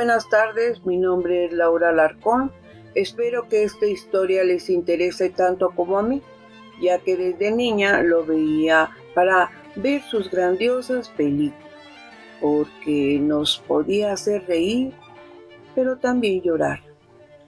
Buenas tardes. Mi nombre es Laura Larcón. Espero que esta historia les interese tanto como a mí, ya que desde niña lo veía para ver sus grandiosas películas, porque nos podía hacer reír, pero también llorar,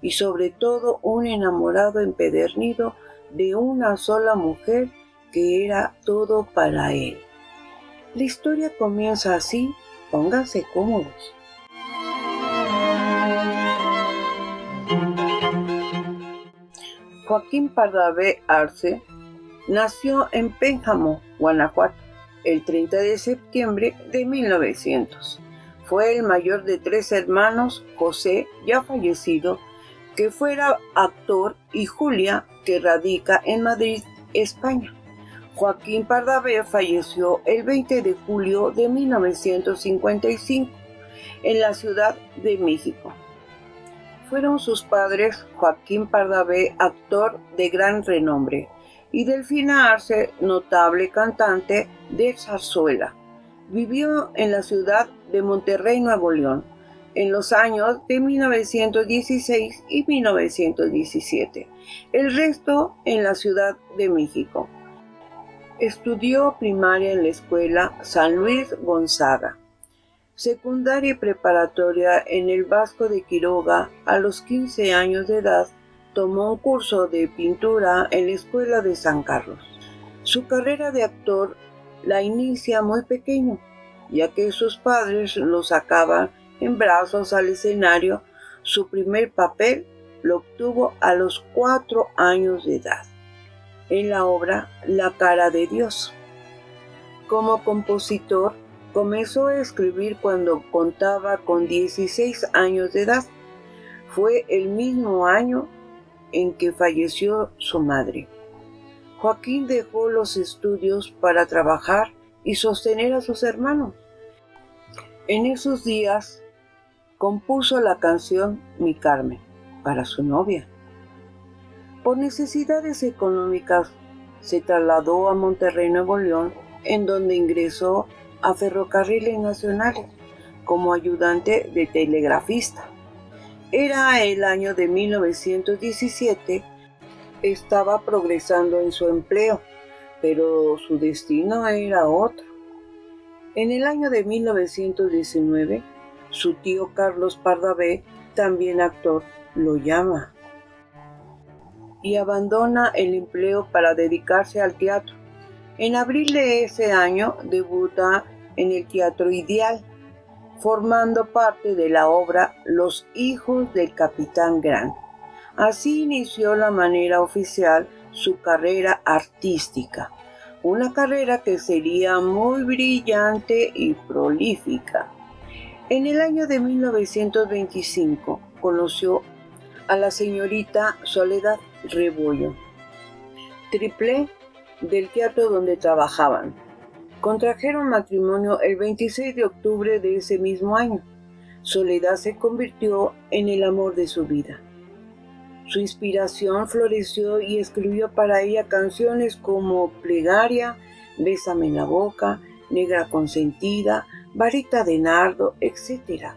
y sobre todo un enamorado empedernido de una sola mujer que era todo para él. La historia comienza así, pónganse cómodos. Joaquín Pardavé Arce nació en Pénjamo, Guanajuato, el 30 de septiembre de 1900. Fue el mayor de tres hermanos, José, ya fallecido, que fuera actor, y Julia, que radica en Madrid, España. Joaquín Pardavé falleció el 20 de julio de 1955 en la Ciudad de México. Fueron sus padres Joaquín Pardavé, actor de gran renombre, y Delfina Arce, notable cantante de zarzuela. Vivió en la ciudad de Monterrey, Nuevo León, en los años de 1916 y 1917, el resto en la Ciudad de México. Estudió primaria en la escuela San Luis Gonzaga, secundaria y preparatoria en el Vasco de Quiroga a los 15 años de edad tomó un curso de pintura en la Escuela de San Carlos. Su carrera de actor la inicia muy pequeño, ya que sus padres lo sacaban en brazos al escenario. Su primer papel lo obtuvo a los cuatro años de edad, en la obra La cara de Dios. Como compositor, comenzó a escribir cuando contaba con 16 años de edad. Fue el mismo año en que falleció su madre. Joaquín dejó los estudios para trabajar y sostener a sus hermanos. En esos días compuso la canción Mi Carmen para su novia. Por necesidades económicas se trasladó a Monterrey, Nuevo León, en donde ingresó a Ferrocarriles Nacionales como ayudante de telegrafista. Era el año de 1917, estaba progresando en su empleo, pero su destino era otro. En el año de 1919, su tío Carlos Pardavé, también actor, lo llama y abandona el empleo para dedicarse al teatro. En abril de ese año debuta en el Teatro Ideal formando parte de la obra Los hijos del capitán Grant. Así inició la manera oficial su carrera artística, una carrera que sería muy brillante y prolífica. En el año de 1925 conoció a la señorita Soledad Rebollo, triple del teatro donde trabajaban. Contrajeron matrimonio el 26 de octubre de ese mismo año. Soledad se convirtió en el amor de su vida. Su inspiración floreció y escribió para ella canciones como Plegaria, Bésame en la boca, Negra consentida, Varita de nardo, etc.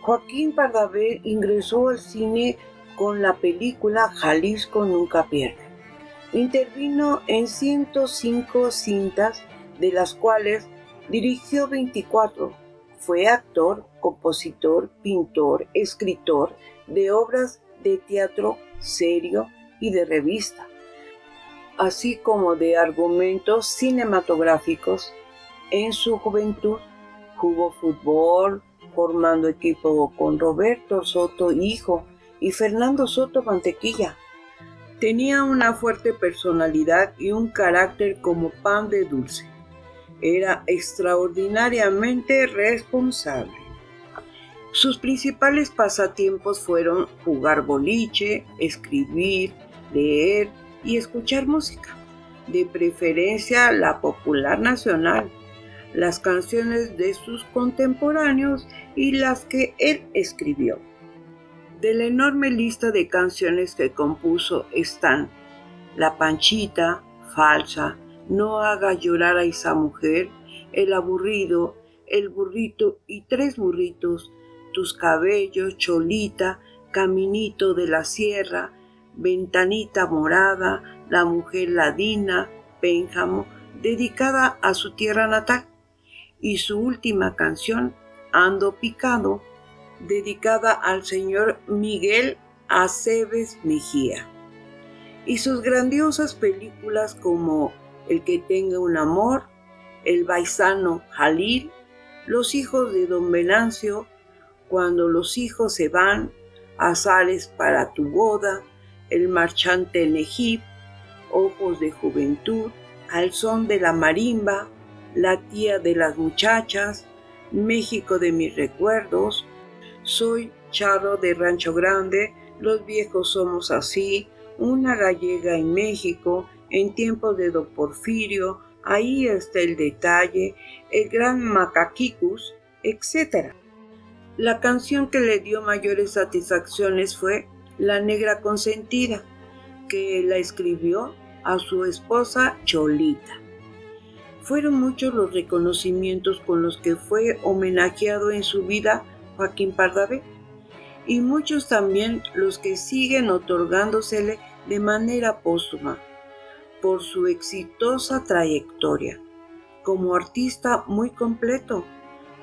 Joaquín Pardavé ingresó al cine con la película Jalisco nunca pierde. Intervino en 105 cintas de las cuales dirigió 24. Fue actor, compositor, pintor, escritor de obras de teatro serio y de revista, así como de argumentos cinematográficos. En su juventud jugó fútbol, formando equipo con Roberto Soto Hijo y Fernando Soto Mantequilla. Tenía una fuerte personalidad y un carácter como pan de dulce era extraordinariamente responsable. Sus principales pasatiempos fueron jugar boliche, escribir, leer y escuchar música, de preferencia la popular nacional, las canciones de sus contemporáneos y las que él escribió. De la enorme lista de canciones que compuso están La Panchita, Falsa, No haga llorar a esa mujer, El aburrido, El burrito y tres burritos, Tus cabellos, Cholita, Caminito de la Sierra, Ventanita Morada, La Mujer Ladina, Pénjamo, dedicada a su tierra natal, y su última canción, Ando Picado, dedicada al señor Miguel Aceves Mejía. Y sus grandiosas películas como El que tenga un amor, El baisano Jalil, Los hijos de don Venancio, Cuando los hijos se van, Azares para tu boda, El marchante Nejib, Ojos de juventud, Al son de la marimba, La tía de las muchachas, México de mis recuerdos, Soy charro de Rancho Grande, Los viejos somos así, Una gallega en México, En tiempos de Don Porfirio, Ahí está el detalle, El gran Macaquicus, etc. La canción que le dio mayores satisfacciones fue La Negra Consentida, que la escribió a su esposa Cholita. Fueron muchos los reconocimientos con los que fue homenajeado en su vida Joaquín Pardavé y muchos también los que siguen otorgándosele de manera póstuma por su exitosa trayectoria como artista muy completo,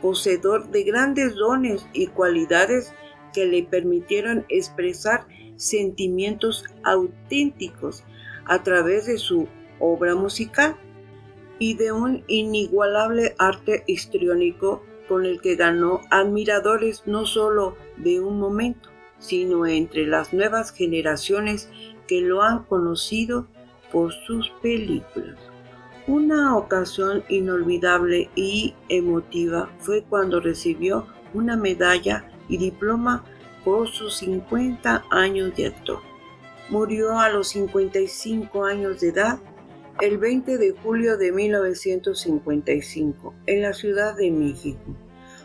poseedor de grandes dones y cualidades que le permitieron expresar sentimientos auténticos a través de su obra musical y de un inigualable arte histriónico con el que ganó admiradores no solo de un momento, sino entre las nuevas generaciones que lo han conocido por sus películas. Una ocasión inolvidable y emotiva fue cuando recibió una medalla y diploma por sus 50 años de actor. Murió a los 55 años de edad el 20 de julio de 1955 en la Ciudad de México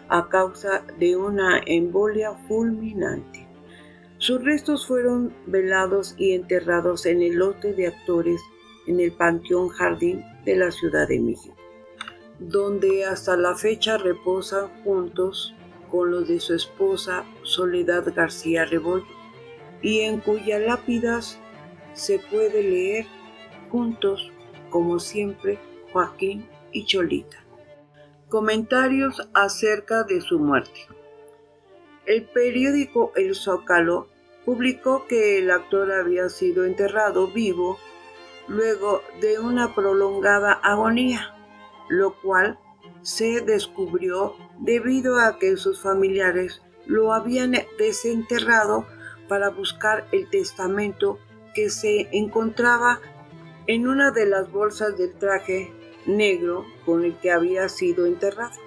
a causa de una embolia fulminante. Sus restos fueron velados y enterrados en el lote de actores en el Panteón Jardín de la Ciudad de México, donde hasta la fecha reposan juntos con los de su esposa Soledad García Rebollo y en cuyas lápidas se puede leer juntos como siempre, Joaquín y Cholita. Comentarios acerca de su muerte. El periódico El Zócalo publicó que el actor había sido enterrado vivo luego de una prolongada agonía, lo cual se descubrió debido a que sus familiares lo habían desenterrado para buscar el testamento que se encontraba en una de las bolsas del traje negro con el que había sido enterrado.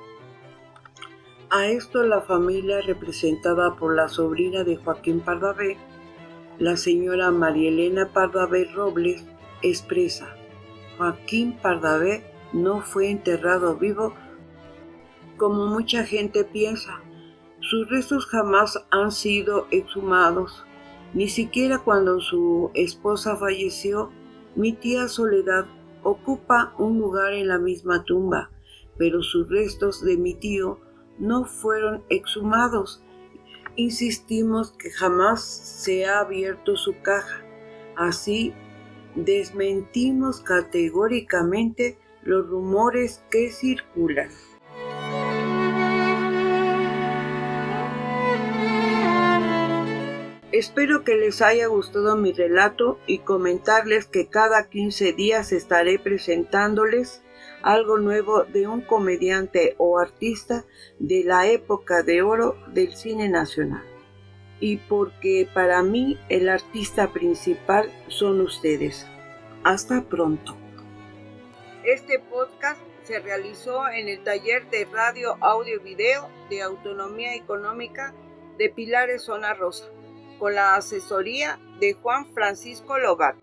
A esto la familia representada por la sobrina de Joaquín Pardavé, la señora María Elena Pardavé Robles, expresa, Joaquín Pardavé no fue enterrado vivo como mucha gente piensa. Sus restos jamás han sido exhumados, ni siquiera cuando su esposa falleció mi tía Soledad ocupa un lugar en la misma tumba, pero sus restos de mi tío no fueron exhumados. Insistimos que jamás se ha abierto su caja. Así, desmentimos categóricamente los rumores que circulan. Espero que les haya gustado mi relato y comentarles que cada 15 días estaré presentándoles algo nuevo de un comediante o artista de la época de oro del cine nacional. Y porque para mí el artista principal son ustedes. Hasta pronto. Este podcast se realizó en el taller de radio, audio video de autonomía económica de Pilares Zona Rosa con la asesoría de Juan Francisco Lobat.